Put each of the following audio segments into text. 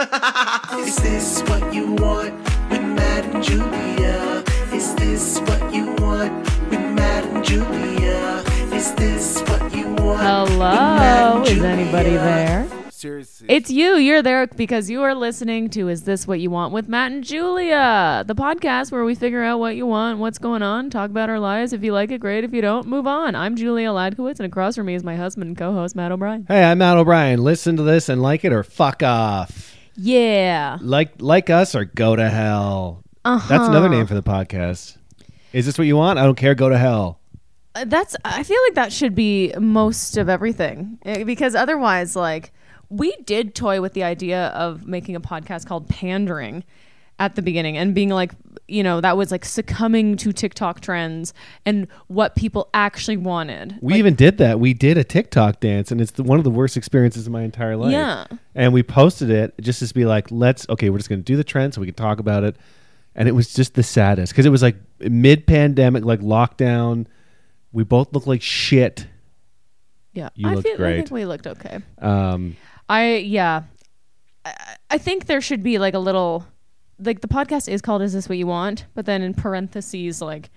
Is this what you want with Matt and Julia? Is this what you want with Matt and Julia? Is this what you want? with Matt Hello, and is anybody there? Seriously. It's you. You're there because you are listening to Is This What You Want with Matt and Julia, the podcast where we figure out what you want, what's going on, talk about our lives. If you like it, great. If you don't, move on. I'm Julia Ladkowitz, and across from me is my husband and co host, Matt O'Brien. Hey, I'm Matt O'Brien. Listen to this and like it or fuck off. Yeah. Like like us or go to hell. Uh-huh. That's another name for the podcast. Is this what you want? I don't care. Go to hell. Uh, That's, I feel like that should be most of everything Eh, because otherwise, like, we did toy with the idea of making a podcast called Pandering at the beginning and being like, you know, that was like succumbing to TikTok trends and what people actually wanted. We even did that. We did a TikTok dance, and it's the, one of the worst experiences of my entire life. Yeah. And we posted it just to be like, let's okay, we're just going to do the trend so we can talk about it. And it was just the saddest because it was like mid pandemic, like lockdown. We both looked like shit. Yeah, You I looked feel, I great. think we looked okay. Um, I yeah, I, I think there should be like a little, like the podcast is called "Is This What You Want?" But then in parentheses, like,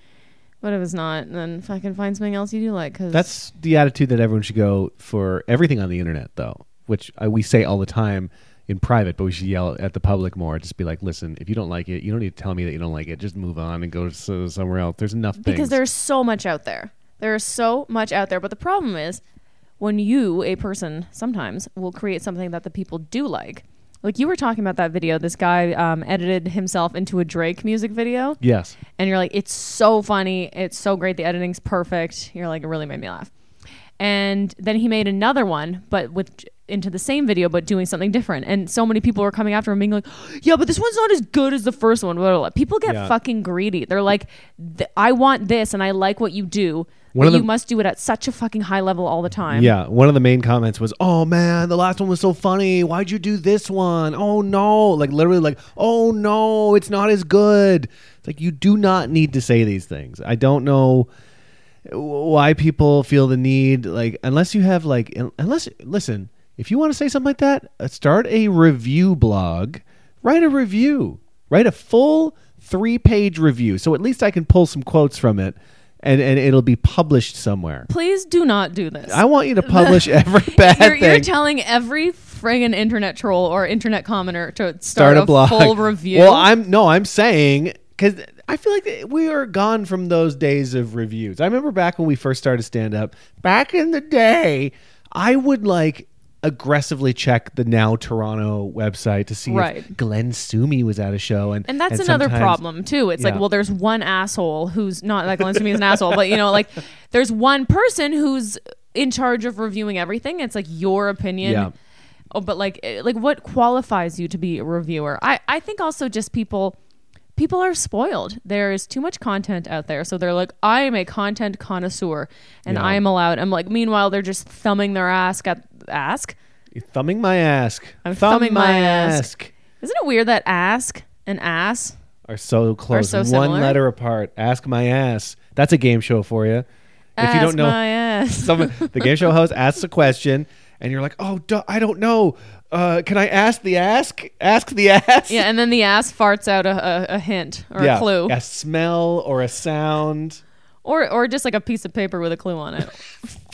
what if it's not? And then fucking find something else you do like. Cause That's the attitude that everyone should go for everything on the internet, though, which I, we say all the time in private, but we should yell at the public more. Just be like, listen, if you don't like it, you don't need to tell me that you don't like it. Just move on and go somewhere else. There's enough because there's so much out there. There is so much out there. But the problem is when you, a person, sometimes will create something that the people do like. Like you were talking about that video, this guy um, edited himself into a Drake music video. yes. and you're like, it's so funny, it's so great, the editing's perfect. You're like, it really made me laugh. And then he made another one, but with into the same video, but doing something different. And so many people were coming after him, being like, "Yeah, but this one's not as good as the first one." Blah, blah, blah. People get Yeah. fucking greedy. They're like, "I want this, and I like what you do." One but of you must do it at such a fucking high level all the time. Yeah. One of the main comments was, oh, man, the last one was so funny. Why'd you do this one? Oh, no. Like, literally, like, oh, no, it's not as good. It's like, you do not need to say these things. I don't know why people feel the need like unless you have like unless listen if you want to say something like that uh, start a review blog. Write a review. Write a full three page review so at least i can pull some quotes from it and and it'll be published somewhere. Please do not do this. i want you to publish every bad you're, you're telling every friggin' internet troll or internet commenter to start, start a blog. full review. well i'm no i'm saying because i feel like we are gone from those days of reviews. I remember back when we first started stand up back in the day i would like aggressively check the now toronto website to see Right. if glenn sumi was at a show and And that's another problem too. It's Yeah. like, well, there's one asshole who's not like Glenn Sumi is an asshole, but you know, like there's one person who's in charge of reviewing everything. It's like your opinion. Yeah. Oh, but like, eh, like what qualifies you to be a reviewer? I I think also just people. People are spoiled. There is too much content out there. So they're like, I am a content connoisseur and Yeah. I am allowed. I'm like, meanwhile, they're just thumbing their ass at ask. You're thumbing my ass I'm Thumb thumbing my ass. ask. Isn't it weird that ask and ass are so close so one similar. letter apart ask my ass that's a game show for you if you don't Ask know my ass. Someone, the game show host asks a question, and you're like, "Oh, duh, I don't know. Uh, can I ask the ask? Ask the ass? Yeah, and then the ass farts out a, a, a hint or a clue, a smell or a sound, or or just like a piece of paper with a clue on it.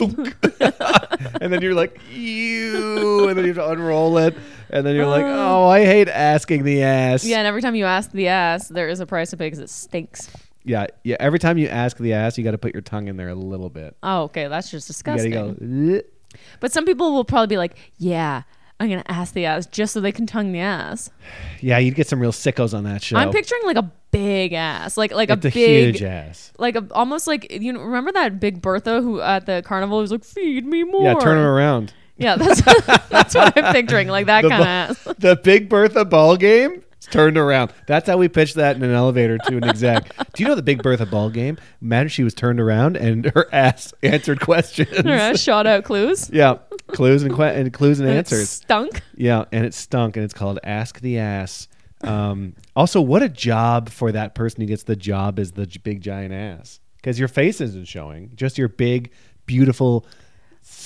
and then you're like, ew, and then you have to unroll it, and then you're like, uh. "Oh, I hate asking the ass." yeah, and every time you ask the ass, there is a price to pay because it stinks. yeah, yeah. Every time you ask the ass, you got to put your tongue in there a little bit. Oh, okay, that's just You got to disgusting. go. "Ugh." But some people will probably be like, "Yeah, I'm gonna ask the ass just so they can tongue the ass." Yeah, you'd get some real sickos on that show. I'm picturing like a big ass, like like it's a a big, huge ass. like a, almost like you know, remember that Big Bertha who at the carnival was like, "Feed me more." Yeah, turn her around. Yeah, that's that's what I'm picturing, like that kind of ass. the Big Bertha ball game it's turned around. That's how we pitched that in an elevator to an exec. Do you know the Big Bertha ball game? Imagine she was turned around and her ass answered questions. Her ass shot out clues. yeah, clues and, que- and clues and and it answers. stunk. Yeah, and it stunk, and it's called Ask the Ass. Um, also, what a job for that person who gets the job as the j- big giant ass because your face isn't showing, just your big, beautiful,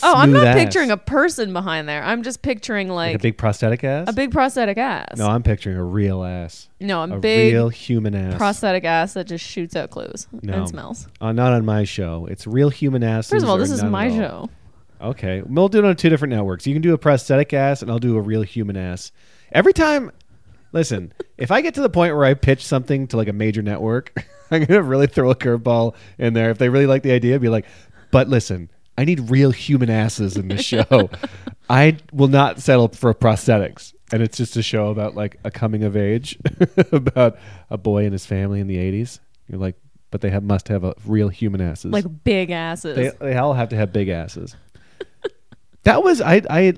Oh, I'm not ass. picturing a person behind there. I'm just picturing like, like a big prosthetic ass. a big prosthetic ass. no, I'm picturing a real ass. No, I'm A big real human ass. prosthetic ass that just shoots out clues No. and smells. Uh, not on my show. It's real human ass. First of all, this is my show. Okay, we'll do it on two different networks. You can do a prosthetic ass, and I'll do a real human ass. Every time, listen, if I get to the point where I pitch something to like a major network, I'm gonna really throw a curveball in there. If they really like the idea, be like, but listen, I need real human asses in this show. I will not settle for prosthetics. And it's just a show about like a coming of age, about a boy and his family in the 80s. You're like, but they have must have a real human asses. Like big asses. They, they all have to have big asses. that was I I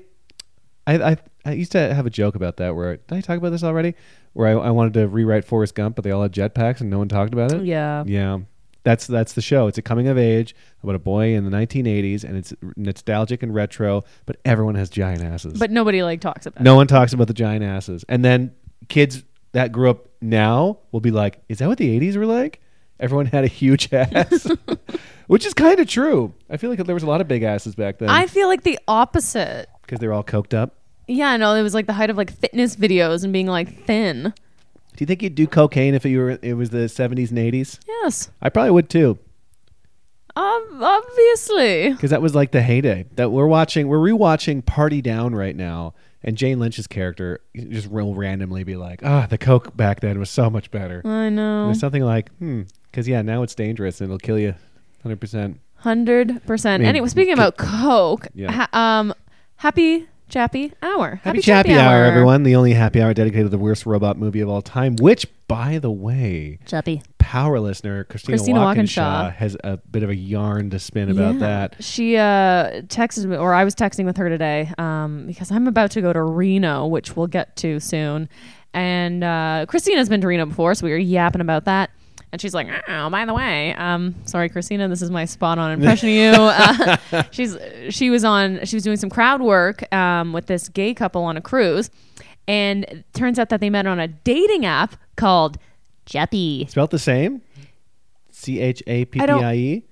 I I I used to have a joke about that. Where did I talk about this already? Where I, I wanted to rewrite Forrest Gump, but they all had jetpacks and no one talked about it. yeah. Yeah, that's that's the show. It's a coming of age about a boy in the 1980s, and it's nostalgic and retro. But everyone has giant asses. But nobody like talks about it. no one talks about the giant asses. And then kids that grew up now will be like, "Is that what the 80s were like?" Everyone had a huge ass, which is kind of true. I feel like there was a lot of big asses back then I feel like the opposite. because they were all coked up. Yeah, no, it was like the height of like fitness videos and being like thin. Do you think you'd do cocaine if you were it was the 70s and 80s? Yes. I probably would too, Um, obviously. because that was like the heyday. That we're watching, we're rewatching Party Down right now, and Jane Lynch's character just will randomly be like, "Ah, the coke back then was so much better." I know. There's something like, hmm, because yeah, now it's dangerous and it'll kill you, hundred percent. Hundred percent. Anyway, speaking about Coke, Yeah. ha- um, happy Chappy Hour. Happy, Chappy Hour, everyone! The only happy hour dedicated to the worst robot movie of all time. Which, by the way, Chappy. power listener Christina, Christina Walkinshaw, Walkinshaw. has a bit of a yarn to spin about Yeah. that. She uh, texted me, or I was texting with her today, um, because I'm about to go to Reno, which we'll get to soon. And uh, Christina's been to Reno before, so we were yapping about that. And she's like, "Oh, by the way, um, sorry, Christina, this is my spot-on impression of you." Uh, she's she was on, she was doing some crowd work um, with this gay couple on a cruise, and it turns out that they met on a dating app called Chappy. Spelled the same? C H A P P I E.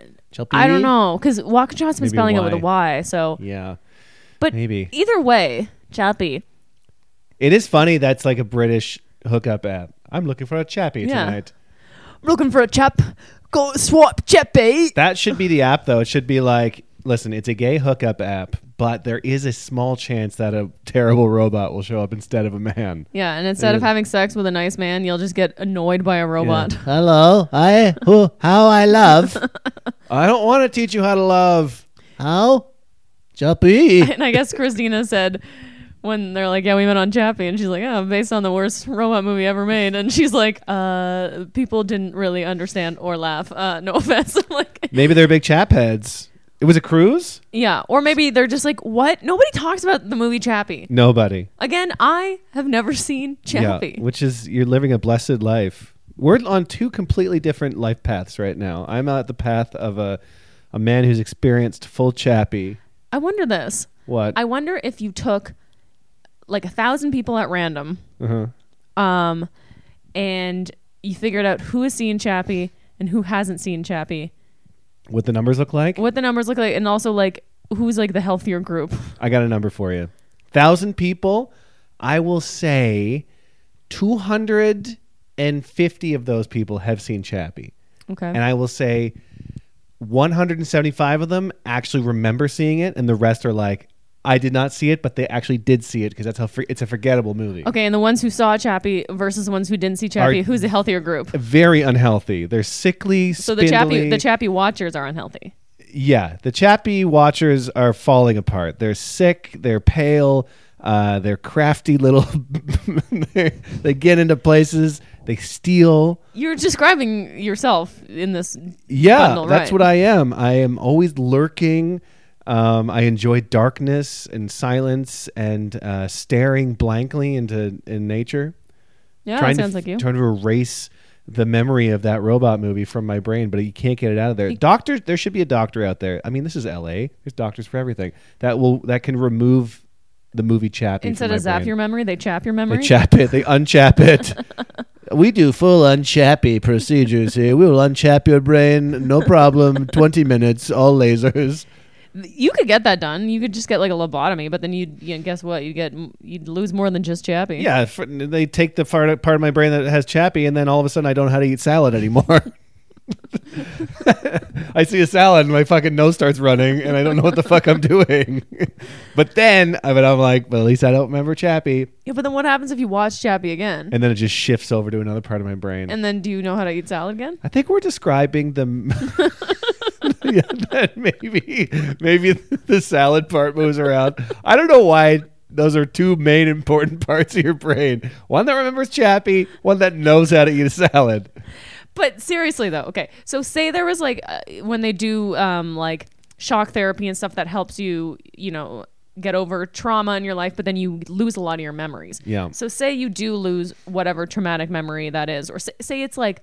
I don't know because been Maybe a spelling it with a Y. so Yeah, But Maybe. either way, Chappy. it is funny. That's like a British hookup app. I'm looking for a chappy Yeah. tonight. Looking for a chap. Go swap Chappy. That should be the app, though. It should be like, listen, it's a gay hookup app, but there is a small chance that a terrible robot will show up instead of a man. Yeah, and instead of having sex with a nice man, you'll just get annoyed by a robot. Yeah. Hello, I who how I love. I don't want to teach you how to love. How, Chappy? And I guess Christina said when they're like, "Yeah, we met on Chappie," and she's like, "Oh, based on the worst robot movie ever made," and she's like, "Uh, people didn't really understand or laugh. Uh, no offense." I'm like, Maybe they're big chap heads. It was a cruise. yeah, or maybe they're just like, "What? Nobody talks about the movie Chappie." Nobody. Again, I have never seen Chappie. Yeah, which is you're living a blessed life. We're on two completely different life paths right now. I'm at the path of a a man who's experienced full Chappie. I wonder this. What? I wonder if you took like a thousand people at random, uh-huh. um, and you figured out who has seen Chappie and who hasn't seen Chappie, What the numbers look like? what the numbers look like, and also like who's like the healthier group. I got a number for you. Thousand people. I will say, two hundred and fifty of those people have seen Chappie, Okay. and I will say, one hundred and seventy-five of them actually remember seeing it, and the rest are like, I did not see it, but they actually did see it because that's how for- it's a forgettable movie. okay, and the ones who saw Chappie versus the ones who didn't see Chappie, Are- who's the healthier group? Very unhealthy. They're sickly. So the Chappie, the Chappie watchers are unhealthy. Yeah, the Chappie watchers are falling apart. They're sick. They're pale. Uh, they're crafty little. they're- they get into places. They steal. You're describing yourself in this. Yeah, bundle, that's right. what I am. I am always lurking. Um, I enjoy darkness and silence and uh, staring blankly into in nature. Yeah, trying that sounds to, like you. Trying to erase the memory of that robot movie from my brain, but you can't get it out of there. Doctors, there should be a doctor out there. I mean, this is L.A. There's doctors for everything that will that can remove the movie Chappie. Instead of zap brain. your memory, they chap your memory. They chap it. They unchap it. we do full unchappy procedures here. We will unchap your brain, no problem. Twenty minutes, all lasers. You could get that done. You could just get like a lobotomy, but then you'd you know, guess what? You get you'd lose more than just Chappie. Yeah, f- they take the part part of my brain that has Chappie, and then all of a sudden I don't know how to eat salad anymore. I see a salad and my fucking nose starts running, and I don't know what the fuck I'm doing. but then, uh, I mean, I'm like, well, at least I don't remember Chappie, Yeah, but then what happens if you watch Chappie again? and then it just shifts over to another part of my brain. And then do you know how to eat salad again? I think we're describing the. yeah, that maybe maybe the salad part moves around. I don't know why those are two main important parts of your brain. One that remembers Chappie, one that knows how to eat a salad. But seriously though, okay. So say there was like uh, when they do um like shock therapy and stuff that helps you, you know, get over trauma in your life, but then you lose a lot of your memories. Yeah. So say you do lose whatever traumatic memory that is, or say, say it's like,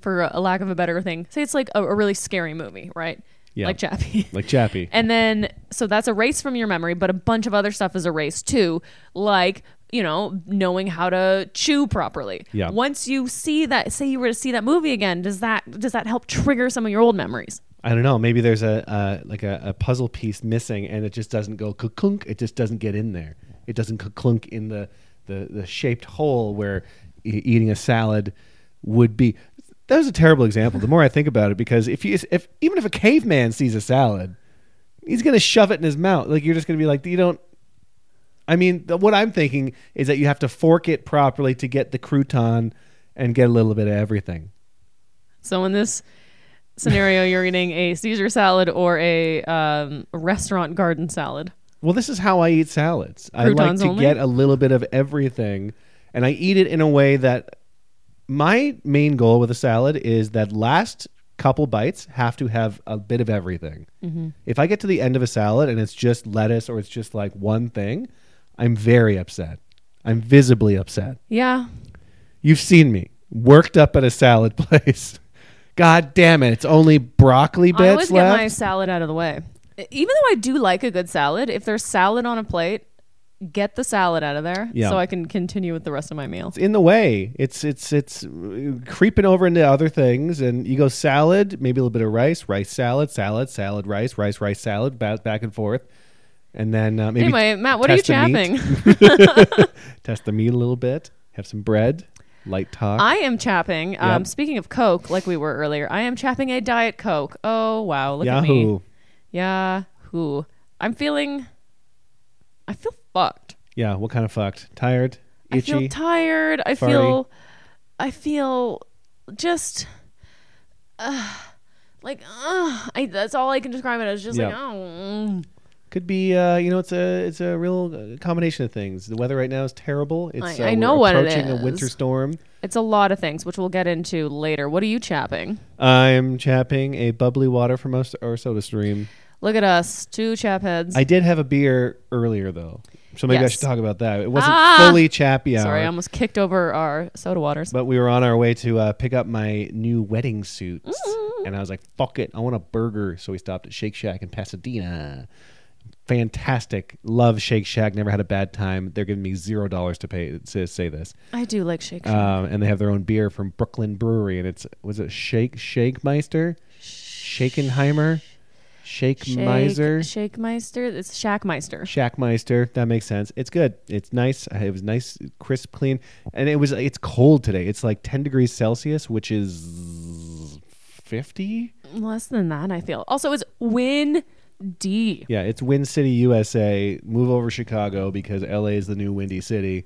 for a lack of a better thing, say it's like a, a really scary movie, right? Yeah. Like Chappie. Like Chappie. And then, so that's erased from your memory, but a bunch of other stuff is erased too, like, you know, knowing how to chew properly. Yeah. Once you see that, say you were to see that movie again, does that does that help trigger some of your old memories? I don't know. Maybe there's a uh, like a, a puzzle piece missing, and it just doesn't go clunk. It just doesn't get in there. It doesn't clunk in the, the the shaped hole where e- eating a salad would be. That was a terrible example. The more I think about it, because if you if even if a caveman sees a salad, he's gonna shove it in his mouth. Like you're just gonna be like, you don't. I mean, the, what I'm thinking is that you have to fork it properly to get the crouton and get a little bit of everything. So in this scenario, you're eating a Caesar salad or a um, restaurant garden salad. Well, this is how I eat salads. I like to only? get a little bit of everything, and I eat it in a way that my main goal with a salad is that last couple bites have to have a bit of everything. Mm-hmm. If I get to the end of a salad and it's just lettuce or it's just like one thing, I'm very upset. I'm visibly upset. Yeah. You've seen me worked up at a salad place. God damn it! It's only broccoli bits I always left. get my salad out of the way. Even though I do like a good salad, if there's salad on a plate, get the salad out of there Yeah. so I can continue with the rest of my meal. it's in the way. It's it's it's creeping over into other things, and you go salad, maybe a little bit of rice, rice salad, salad, salad, rice, rice, rice, salad, back back and forth, and then uh, maybe anyway, Matt, what are you chapping? test the meat a little bit, have some bread, light talk. I am chapping. Um, Speaking of Coke, like we were earlier, I am chapping a Diet Coke. Oh wow, look at me. Yahoo! Yahoo! I'm feeling. I feel fucked. Yeah, what kind of fucked? Tired, I itchy. feel tired. I Farty. feel. I feel just. Uh, like, uh, I, that's all I can describe it as. Just like, oh. mm. Could be, uh, you know, it's a it's a real uh, combination of things. The weather right now is terrible. It's I- uh, I know what it approaching a winter storm. It's a lot of things, which we'll get into later. What are you chapping? I'm chapping a bubbly water from our, our soda stream. Look at us, two chap heads. I did have a beer earlier though, so maybe I should talk about that. It wasn't Ah! fully chappy hour, Sorry, I almost kicked over our soda waters. but we were on our way to uh, pick up my new wedding suit, Mm. and I was like, "Fuck it, I want a burger." So we stopped at Shake Shack in Pasadena. Fantastic, love Shake Shack. Never had a bad time. They're giving me zero dollars to pay to say this. I do like Shake Shack. Um, and they have their own beer from Brooklyn Brewery, and it's was it Shake Shake Meister, Shakenheimer, Shake, Meiser, Shake Meister. It's Shackmeister. Shackmeister. That makes sense. It's good. It's nice. It was nice, crisp, clean, and it was. It's cold today. It's like ten degrees Celsius, which is fifty. Less than that, I feel. Also, it's windy. Yeah, it's Wind City, USA. Move over Chicago because LA is the new windy city.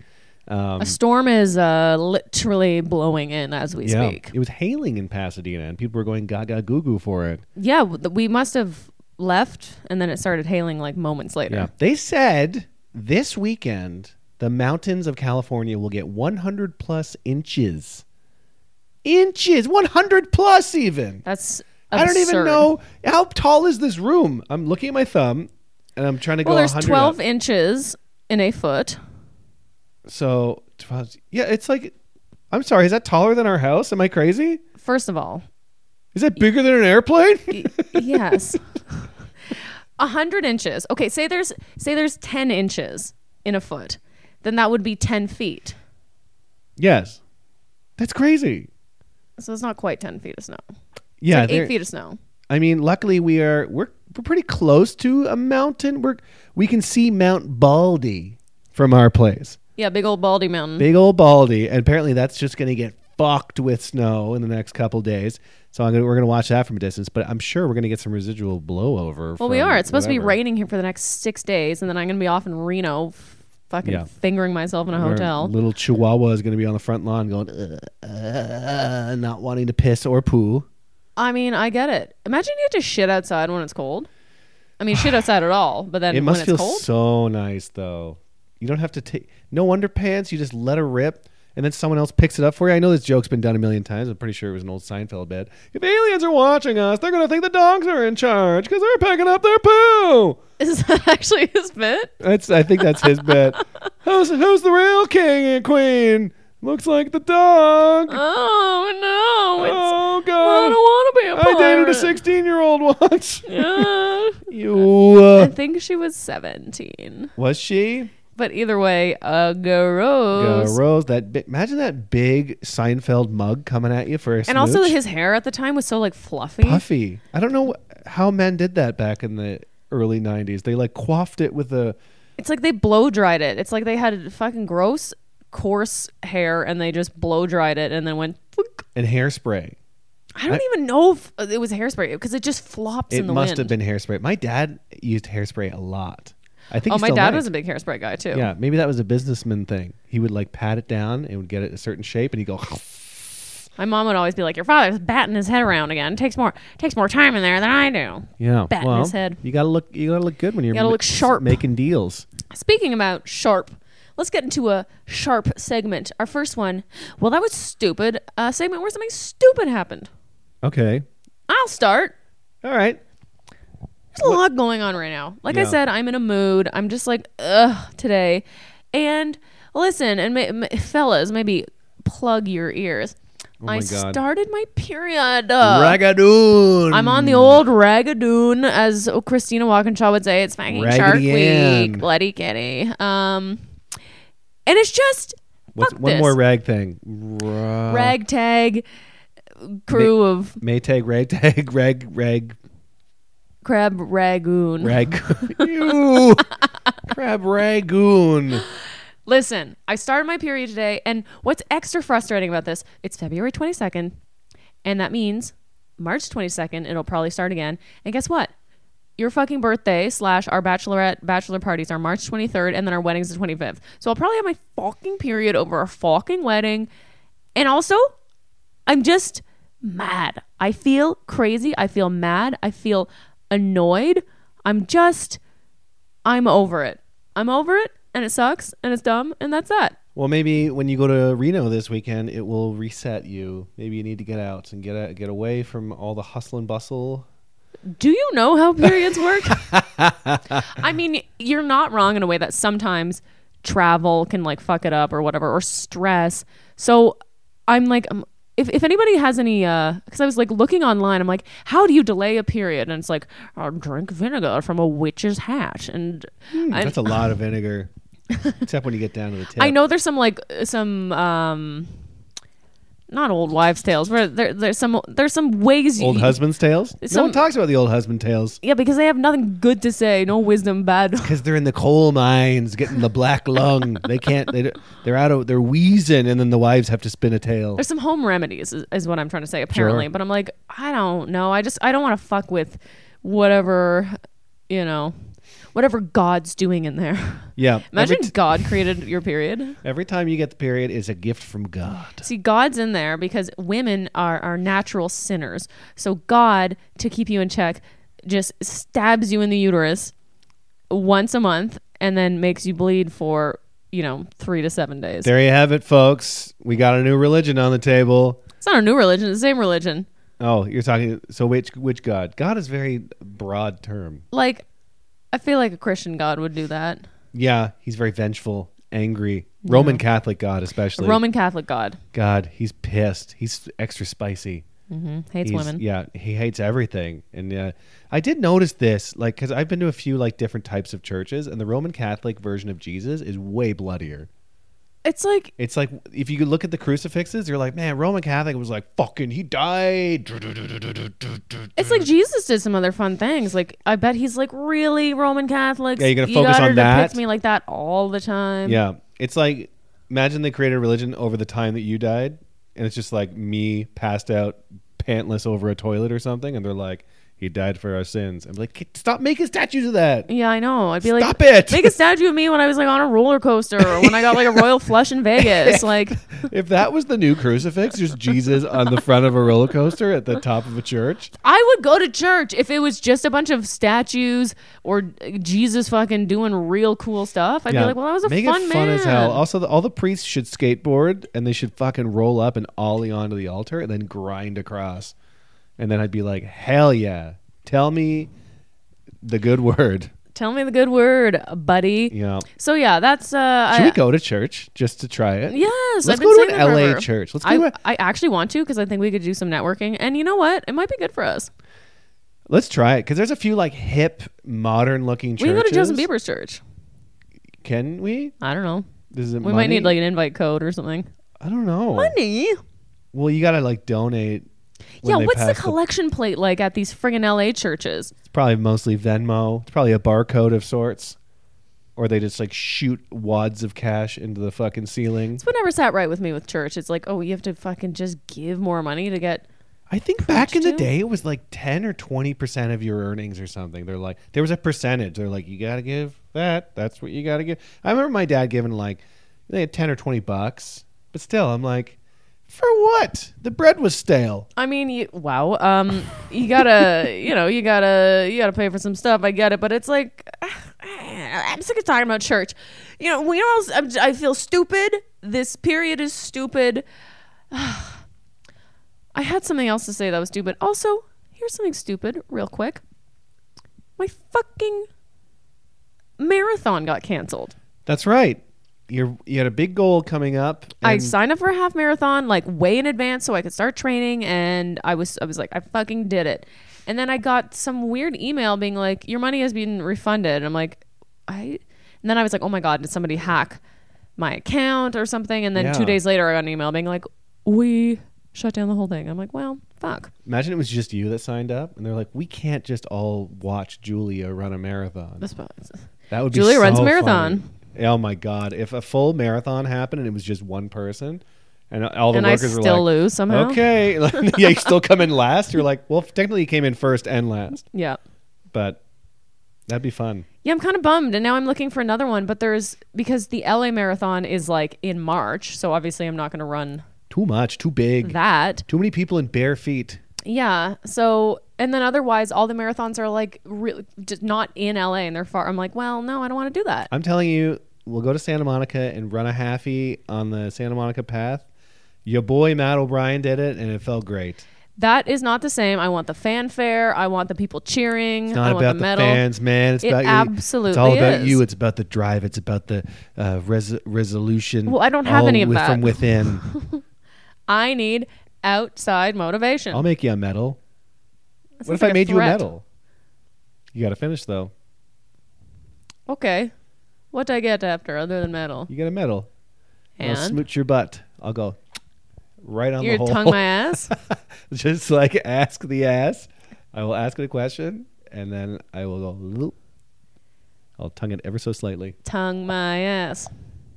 Um, A storm is uh, literally blowing in as we yeah, speak. it was hailing in Pasadena, and people were going gaga goo goo for it. Yeah, we must have left, and then it started hailing like moments later. Yeah. They said this weekend the mountains of California will get 100 plus inches. Inches, 100 plus even. That's I don't even know how tall is this room. I'm looking at my thumb and I'm trying to Well, go there's 12 up. inches in a foot. So 12 yeah, it's like I'm sorry, is that taller than our house? Am I crazy? First of all, Is that bigger than an airplane? y- yes, a hundred inches. Okay, say there's say there's 10 inches in a foot, then that would be 10 feet. yes. That's crazy. So it's not quite 10 feet of snow. Yeah, like eight feet of snow. I mean, luckily we are we're we're pretty close to a mountain. We're we can see Mount Baldy from our place. Yeah, big old baldy mountain. Big old Baldy, and apparently that's just going to get fucked with snow in the next couple days. So I'm gonna, we're going to watch that from a distance, but I'm sure we're going to get some residual blowover. well, we are. It's supposed to be raining here for the next six days, and then I'm going to be off in Reno, fucking Yeah. fingering myself in a Our hotel. Little Chihuahua is going to be on the front lawn going, uh, uh, not wanting to piss or poo. I mean, I get it. Imagine you have to shit outside when it's cold. I mean, shit outside at all, but then It when must it's feel cold, so nice, though. You don't have to take no underpants. You just let her rip, and then someone else picks it up for you. I know this joke's been done a million times. I'm pretty sure it was an old Seinfeld bit. If aliens are watching us, they're gonna think the dogs are in charge because they're picking up their poo. is that actually his bit? That's I think that's his bit. Who's who's the real king and queen? Looks like the dog. Oh no! Oh I don't want to be a I dated a 16 year old once. Yeah. you I uh, think she was 17. was she? But either way, uh. Uh, Rose, that bi- imagine that big Seinfeld mug coming at you for a and also smooch. his hair at the time was so like fluffy. puffy. I don't know wh- how men did that back in the early '90s. They like coiffed it with a It's like they blow dried it. It's like they had fucking gross, coarse hair and they just blow dried it and then went. "Flook." and hairspray. I don't even know if uh, it was hairspray because it just flops It in the must wind. have been hairspray. My dad used hairspray a lot. I think. Oh, my dad might. was a big hairspray guy too. Yeah, maybe that was a businessman thing. He would like pat it down and would get it a certain shape, and he'd go. My mom would always be like, "Your father's batting his head around again. takes more takes more time in there than I do." Yeah, Batting well, his head. You gotta look. You gotta look good when you're You gotta ma- look sharp. making deals. Speaking about sharp, let's get into a sharp segment. Our first one. Well, that was stupid. A segment where something stupid happened. Okay. I'll start. All right. There's a lot going on right now. Like I said, I'm in a mood. I'm just like, ugh, today. And listen, and ma- ma- fellas, maybe plug your ears. Oh I God. started my period. Ragadoon. I'm on the old ragadoon, as Christina Walkinshaw would say. It's fucking Shark Ann. Week, bloody kitty. Um, and it's just What's one this. more rag thing? Ra- ragtag crew of Maytag, ragtag, rag, rag, crab ragoon. rag. Ew. Crab ragoon. Listen, I started my period today, and what's extra frustrating about this? It's February 22nd, and that means March 22nd, it'll probably start again. And guess what? Your fucking birthday slash our bachelorette bachelor parties are March 23rd, and then our wedding's the 25th. So I'll probably have my fucking period over a fucking wedding. And also, I'm just mad. I feel crazy. I feel mad. I feel annoyed. I'm just, I'm over it. I'm over it, and it sucks, and it's dumb, and that's that. Well, maybe when you go to Reno this weekend, it will reset you. Maybe you need to get out and get get away from all the hustle and bustle. Do you know how periods work? I mean, you're not wrong in a way that sometimes travel can like fuck it up or whatever, or stress. So I'm like, um, if, if anybody has any, uh, because I was like looking online, I'm like, how do you delay a period? And it's like, uh, drink vinegar from a witch's hat. And I, Hmm, That's a lot of vinegar, except when you get down to the tip. I know there's some like some um not old wives' tales. Where there, there's some there's some ways you, Old husband's tales. no Some- one talks about the old husband tales Yeah, because they have nothing good to say, no wisdom, bad. because they're in the coal mines getting the black lung. They can't. They, they're out of. They're wheezing, and then the wives have to spin a tale. There's some home remedies, is, is what I'm trying to say. Apparently, Sure. but I'm like, I don't know. I just I don't want to fuck with whatever you know, whatever God's doing in there. Yeah. Imagine t- God created your period. every time you get the period is a gift from God. See, God's in there because women are, are natural sinners. So God, to keep you in check, just stabs you in the uterus once a month and then makes you bleed for, you know, three to seven days. There you have it, folks. We got a new religion on the table. It's not a new religion, it's the same religion. Oh, you're talking. So which which God? God is very broad term. Like, I feel like a Christian God would do that. Yeah, he's very vengeful, angry. Roman Catholic God, especially. Roman Catholic God God, he's pissed. He's extra spicy. Mm-hmm. hates He's- women. Yeah, he hates everything. And uh, I did notice this, like, because I've been to a few like different types of churches, and the Roman Catholic version of Jesus is way bloodier. It's like It's like if you look at the crucifixes, you're like, man, Roman Catholic was like, fucking, he died. it's like Jesus did some other fun things. Like I bet he's like really Roman Catholic. Yeah, you're gonna you focus gotta on that? depict me like that all the time. Yeah, it's like imagine they created a religion over the time that you died, and it's just like me passed out, pantless over a toilet or something, and they're like, he died for our sins. I'm like, stop making statues of that. Yeah, I know. I'd be like, Stop it. Make a statue of me when I was like on a roller coaster or when I got like a royal flush in Vegas. Like, If that was the new crucifix, just Jesus on the front of a roller coaster at the top of a church, I would go to church if it was just a bunch of statues or uh, Jesus fucking doing real cool stuff. I'd be like, well, that was a make fun it fun man. as hell. Also, the, all the priests should skateboard and they should fucking roll up and ollie onto the altar and then grind across. And then I'd be like, hell yeah, tell me the good word. Tell me the good word, buddy. Yeah. So yeah, that's uh. should I, we go to church just to try it? Yes, Let's go to an LA forever. church. Let's I, go to. I actually want to because I think we could do some networking, and you know what? It might be good for us. Let's try it because there's a few like hip, modern looking We churches. can go to Justin Bieber's church. Can we? I don't know. This is it We might need like an invite code or something. I don't know. Money. Well, you gotta like donate. Yeah, what's the collection plate like at these friggin' LA churches? It's probably mostly Venmo. It's probably a barcode of sorts, or they just like shoot wads of cash into the fucking ceiling. It's what never sat right with me with church. It's like, oh, you have to fucking just give more money to get. I think back in the day it was like ten or twenty percent of your earnings or something. They're like there was a percentage. They're like you gotta give that. That's what you gotta give. I remember my dad giving like they had ten or twenty bucks, but still I'm like, for what? The bread was stale. I mean, you, wow. Um, you gotta, you know, you gotta, you gotta pay for some stuff. I get it, but it's like, I'm sick of talking about church. You know, we all. I'm, I feel stupid. This period is stupid. I had something else to say that was stupid. Also, here's something stupid, real quick. My fucking marathon got canceled. That's right. You're you had a big goal coming up. I signed up for a half marathon like way in advance so I could start training and I was I was like I fucking did it. And then I got some weird email being like your money has been refunded. And I'm like I and then I was like oh my god did somebody hack my account or something and then 2 days later I got an email being like we shut down the whole thing. I'm like well fuck. Imagine it was just you that signed up, and they're like, "We can't just all watch Julia run a marathon." That's This That would be Julia runs a marathon. funny. Oh my god! If a full marathon happened and it was just one person, and all the and I workers were still like, lose somehow. "Okay, yeah, you still come in last." You're like, "Well, technically, you came in first and last, Yeah. but that'd be fun." Yeah, I'm kind of bummed, and now I'm looking for another one. But there's because the LA marathon is like in March, so obviously I'm not going to run Too much, too big, that. too many people in bare feet. Yeah. So and then otherwise, all the marathons are like really just not in LA, and they're far. I'm like, well, no, I don't want to do that. I'm telling you, we'll go to Santa Monica and run a halfie on the Santa Monica path. Your boy Matt O'Brien did it, and it felt great. That is not the same. I want the fanfare. I want the people cheering. It's I not want about the the, medal. fans, man. It's It about you. absolutely It's all about you. It's about the drive. It's about the uh, res- resolution. Well, I don't have any of with- that. from within. I need outside motivation. I'll make you a medal. What if I made you a medal? You got to finish though. Okay. What do I get after other than medal? You get a medal. I'll And smooch your butt. I'll go right on your the hole. tongue my ass. Just like ask the ass. I will ask it a question, and then I will go. "Loop." I'll tongue it ever so slightly. tongue my ass.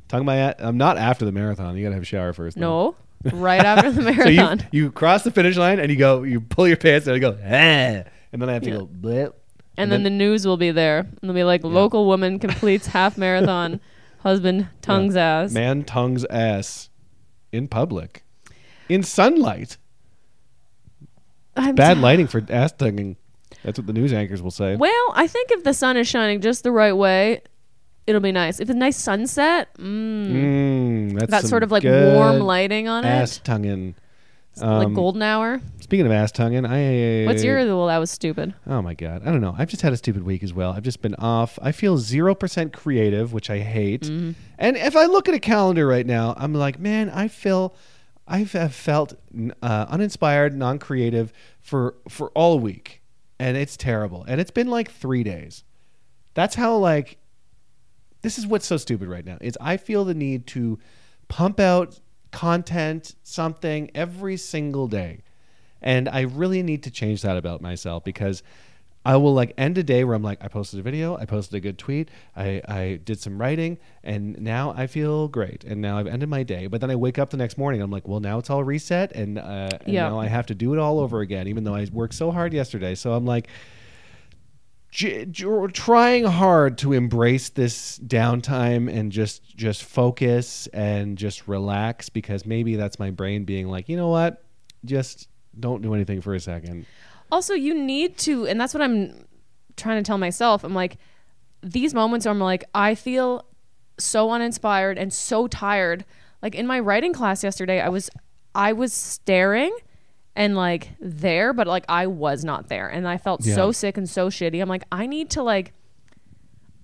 Tongue my ass. I'm not after the marathon. You got to have a shower first. though. Right after the So you marathon. you cross the finish line and you go you pull your pants and you go ah, and then I have to Yeah. go blip. and then, the news will be there. And they'll be like, local woman completes half marathon, husband tongues ass. man tongues ass in public in sunlight. I'm Bad lighting for ass tonguing. That's what the news anchors will say. Well, I think if the sun is shining just the right way, it'll be nice. If a nice sunset, mm, Mm, that's that sort of like warm lighting on it. ass it, tonguing. like Um, golden hour. Speaking of ass tonguing, I What's your? Well, that was stupid. Oh my god, I don't know. I've just had a stupid week as well. I've just been off. I feel zero percent creative, which I hate. Mm-hmm. And if I look at a calendar right now, I'm like, man, I feel, I have felt uh, uninspired, non-creative for for all week, and it's terrible. And it's been like three days. That's how like. This is what's so stupid right now is I feel the need to pump out content, something every single day. And I really need to change that about myself because I will like end a day where I'm like, I posted a video, I posted a good tweet, I, I did some writing, and now I feel great. And now I've ended my day. But then I wake up the next morning, I'm like, well, now it's all reset, and, uh, and Yeah. now I have to do it all over again, even though I worked so hard yesterday. So I'm like, j- j- trying hard to embrace this downtime and just just focus and just relax because maybe that's my brain being like, you know what, just don't do anything for a second. Also, you need to, and that's what I'm trying to tell myself. I'm like, these moments where I'm like, I feel so uninspired and so tired. Like in my writing class yesterday, I was, I was staring and like there, but like I was not there, and I felt so sick and so shitty. I'm like, I need to like,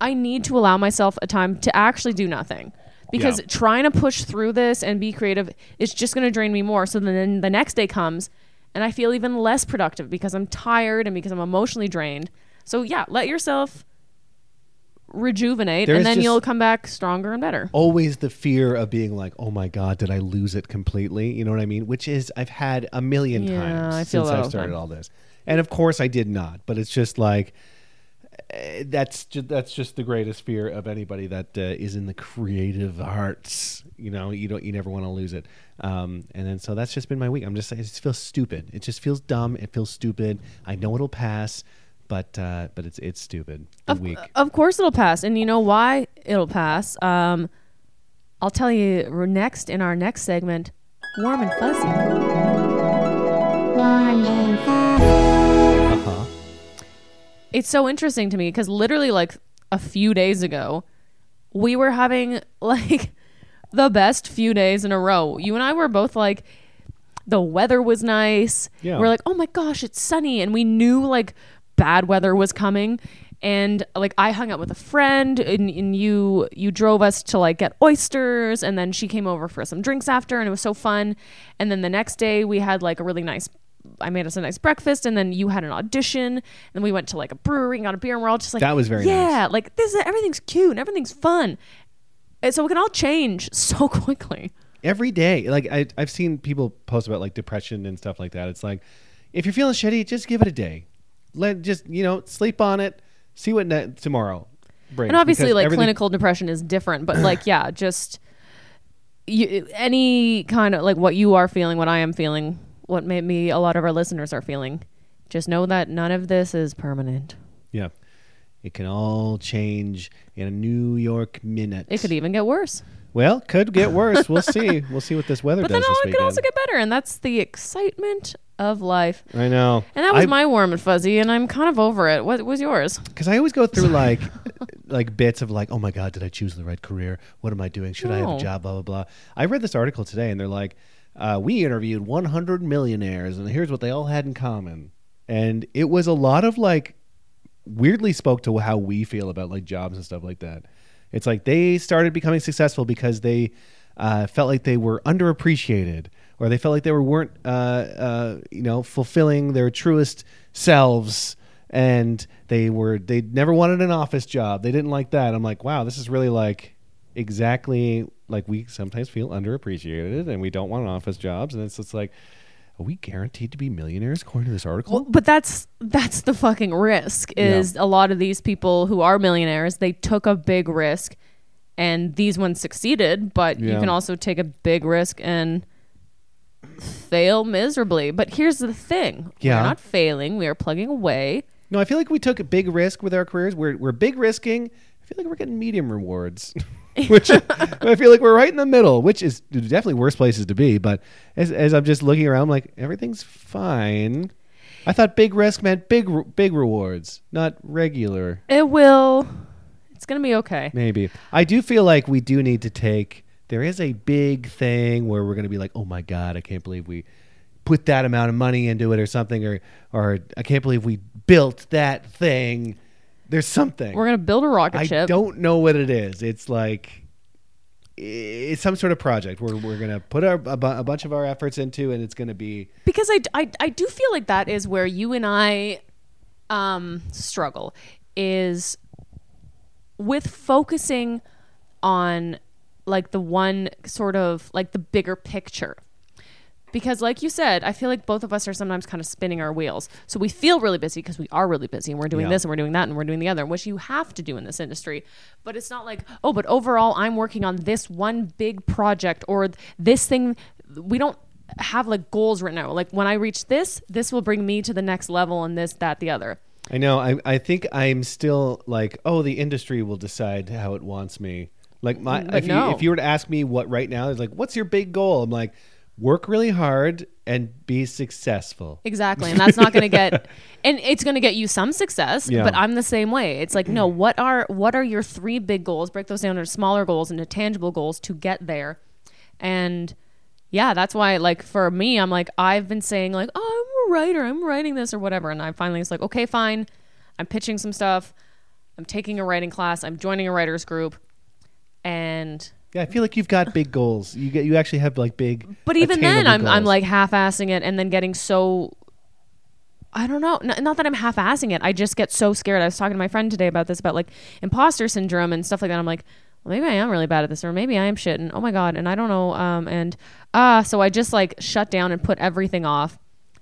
I need to allow myself a time to actually do nothing. Because Yeah. trying to push through this and be creative is just going to drain me more. So then the next day comes and I feel even less productive because I'm tired and because I'm emotionally drained. So yeah, let yourself rejuvenate There and is then just- you'll come back stronger and better. Always the fear of being like, oh my god, did I lose it completely? You know what I mean? Which is I've had a million Yeah, times I feel since that I the started time. all this, and of course I did not. But it's just like. eh, That's just, that's just the greatest fear of anybody that uh, is in the creative arts. You know, you don't you never want to lose it. Um, and then so that's just been my week. I'm just it just feels stupid. It just feels dumb. It feels stupid. I know it'll pass, but uh, but it's it's stupid. The Of, week. of course it'll pass. And you know why it'll pass? Um, I'll tell you next in our next segment, Warm and Fuzzy. Uh huh. It's so interesting to me because literally like a few days ago, we were having like the best few days in a row. You and I were both like, the weather was nice. Yeah. We're like, oh my gosh, it's sunny. And we knew like bad weather was coming. And like I hung out with a friend and, and you you drove us to like get oysters and then she came over for some drinks after and it was so fun. And then the next day we had like a really nice I made us a nice breakfast and then you had an audition and we went to like a brewery and got a beer and we're all just like That was very yeah, like this is everything's cute and everything's fun. And so we can all change so quickly. every day like I, i've seen people post about like depression and stuff like that it's like if you're feeling shitty just give it a day let just you know sleep on it. See what ne- tomorrow brings and obviously like everything- clinical depression is different but like yeah just you, any kind of like what you are feeling what i am feeling what maybe a lot of our listeners are feeling just know that none of this is permanent. Yeah. It can all change in a new york minute. It could even get worse. Well could get worse. We'll see. We'll see what this weather but does then this all, it could also get better and that's the excitement of life i know and that was I- my warm and fuzzy and i'm kind of over it what was yours because I always go through like like bits of like, oh my god, did I choose the right career? What am I doing? Should I have a job? Blah blah blah. I read this article today, and they're like, uh, we interviewed 100 millionaires, and here's what they all had in common, and it was a lot of like weirdly spoke to how we feel about like jobs and stuff like that. It's like they started becoming successful because they uh, felt like they were underappreciated, or they felt like they were weren't uh, uh, you know fulfilling their truest selves, and they were they never wanted an office job. They didn't like that. I'm like, wow, this is really like exactly like we sometimes feel underappreciated, and we don't want office jobs, and it's it's like. Are we guaranteed to be millionaires according to this article? Well, but that's that's the fucking risk. Is a lot of these people who are millionaires, they took a big risk, and these ones succeeded. But you can also take a big risk and fail miserably. But here's the thing: Yeah. we're not failing; we are plugging away. No, I feel like we took a big risk with our careers. We're we're big risking. I feel like we're getting medium rewards, which I feel like we're right in the middle, which is definitely worse places to be. But as as I'm just looking around, I'm like everything's fine. I thought big risk meant big big rewards, not regular. It will. It's gonna be okay. Maybe I do feel like we do need to take. There is a big thing where we're going to be like, oh my god, I can't believe we put that amount of money into it, or something, or or I can't believe we built that thing. There's something. We're gonna build a rocket I ship. I don't know what it is. It's like it's some sort of project where we're gonna put our, a, bu- a bunch of our efforts into, and it's gonna be because I, I, I do feel like that is where you and I um, struggle is with focusing on like the one sort of like the bigger picture. Because, like you said, I feel like both of us are sometimes kind of spinning our wheels. So we feel really busy because we are really busy and we're doing Yeah. this and we're doing that and we're doing the other, which you have to do in this industry. But it's not like, oh, but overall, I'm working on this one big project or this thing. We don't have like goals right now. Like when I reach this, this will bring me to the next level and this, that, the other. I know. I I think I'm still like, oh, the industry will decide how it wants me. Like my, mm, But if no. you if you were to ask me what right now is like, what's your big goal? I'm like, work really hard and be successful. Exactly. And that's not going to get and it's going to get you some success, Yeah. but I'm the same way. It's like, no, mm. what are what are your three big goals? Break those down into smaller goals into tangible goals to get there. And yeah, that's why like for me, I'm like I've been saying like, "Oh, I'm a writer. I'm writing this or whatever." And I finally it's like, "Okay, fine. I'm pitching some stuff. I'm taking a writing class. I'm joining a writers group." And Yeah, I feel like you've got big goals. You get you actually have like big. But even then, I'm attainable I'm like half-assing it and then getting so. I don't know. N- not that I'm half-assing it. I just get so scared. I was talking to my friend today about this, about like imposter syndrome and stuff like that. I'm like, well, maybe I am really bad at this, or maybe I am shit, and oh my god, and I don't know. Um, and ah, so I just like shut down and put everything off,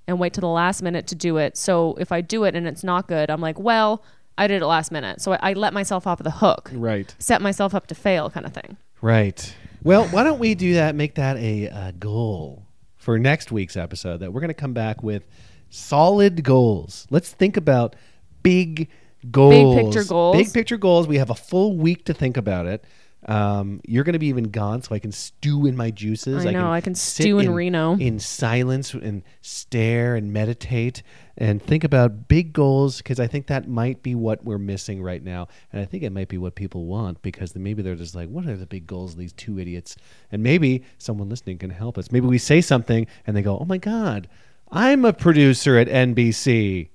and wait till the last minute to do it. So if I do it and it's not good, I'm like, well, I did it last minute. So I, I let myself off the hook, right. set myself up to fail, kind of thing. Right. Well, why don't we do that? Make that a uh, goal for next week's episode. That we're going to come back with solid goals. Let's think about big goals, Big picture goals. Big picture goals. We have a full week to think about it. Um, you're going to be even gone, so I can stew in my juices. I know, I can sit stew in Reno. in silence and stare and meditate and think about big goals because I think that might be what we're missing right now. And I think it might be what people want because maybe they're just like, what are the big goals of these two idiots? And maybe someone listening can help us. Maybe we say something and they go, oh my God, I'm a producer at NBC.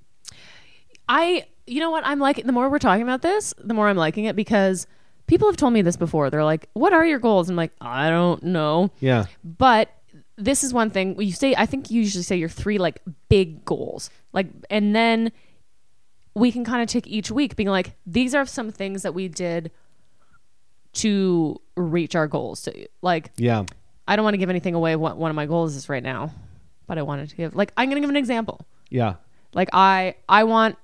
I, you know what? I'm like, the more we're talking about this, the more I'm liking it because people have told me this before. They're like, what are your goals? I'm like, I don't know. Yeah. But this is one thing you say, I think you usually say your three like big goals. Like, and then we can kind of take each week being like, these are some things that we did to reach our goals. To, like, Yeah. I don't want to give anything away what one of my goals is right now, but I wanted to give, like, I'm going to give an example Yeah. like i i want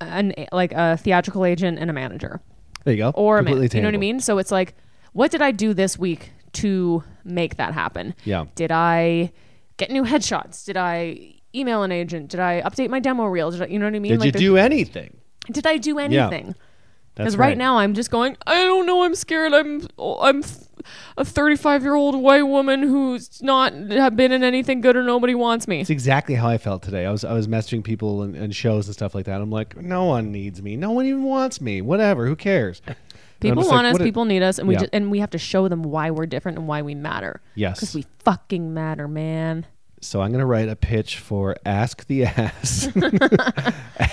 an like a theatrical agent and a manager There you go. or a man, you know what i mean so it's like what did i do this week to make that happen Yeah. did i get new headshots did i email an agent did i update my demo reel did I, you know what i mean Did you do anything? did i do anything That's because right. now i'm just going i don't know i'm scared i'm i'm a 35 year old white woman who's not have been in anything good or nobody wants me It's exactly how I felt today. I was I was messaging people and, and shows and stuff like that. I'm like, no one needs me. No one even wants me. Whatever. Who cares? People want like, us. people need us, and we Yeah. ju- and we have to show them why we're different and why we matter. Yes. because we fucking matter, man. So I'm gonna write a pitch for Ask the Ass.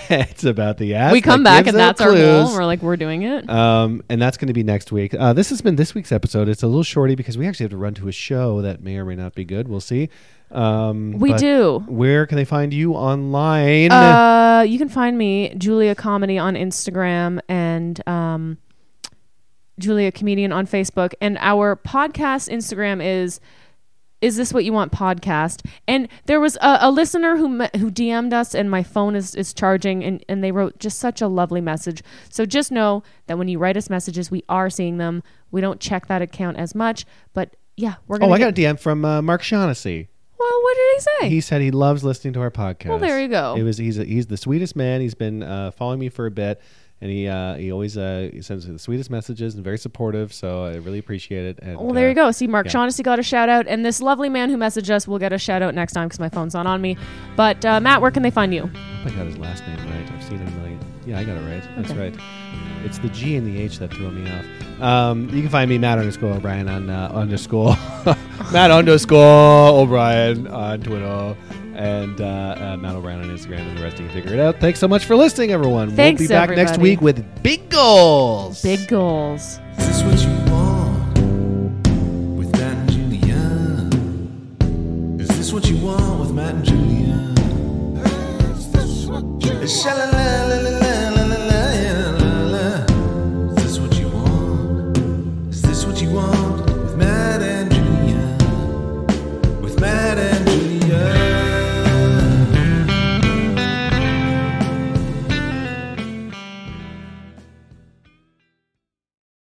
it's about the ass. we come that back and that's our goal. We're like, we're doing it. Um, and that's going to be next week. Uh, this has been this week's episode. It's a little shorty because we actually have to run to a show that may or may not be good. We'll see. Um, we do. Where can they find you online? Uh, you can find me Julia Comedy on Instagram and um, Julia Comedian on Facebook. And our podcast Instagram is is this what you want podcast and there was a, a listener who me- who dm'd us and my phone is, is charging and, and they wrote just such a lovely message so just know that when you write us messages we are seeing them we don't check that account as much but yeah we're gonna oh, I got a DM from uh, Mark Shaughnessy. well what did he say He said he loves listening to our podcast. Well, there you go. It was he's a, he's the sweetest man. He's been uh, following me for a bit, and he uh, he always uh, he sends the sweetest messages and very supportive. So I really appreciate it. And, Well, there uh, you go. See, Mark yeah. Shaughnessy got a shout out, and this lovely man who messaged us will get a shout out next time because my phone's not on me. But uh, Matt, where can they find you? I hope I got his last name right. I've seen it a million. Yeah, I got it right. That's right. It's the G and the H that threw me off. Um, you can find me Matt underscore O'Brien on uh, underscore Matt underscore O'Brien on Twitter and uh, uh, Matt O'Brien on Instagram and the rest you can figure it out. Thanks so much for listening, everyone. Thanks, we'll be back next week with big goals. Big goals. Is this what you want with Matt and Julia? Is this what you want with Matt and Julia? Is this what you want?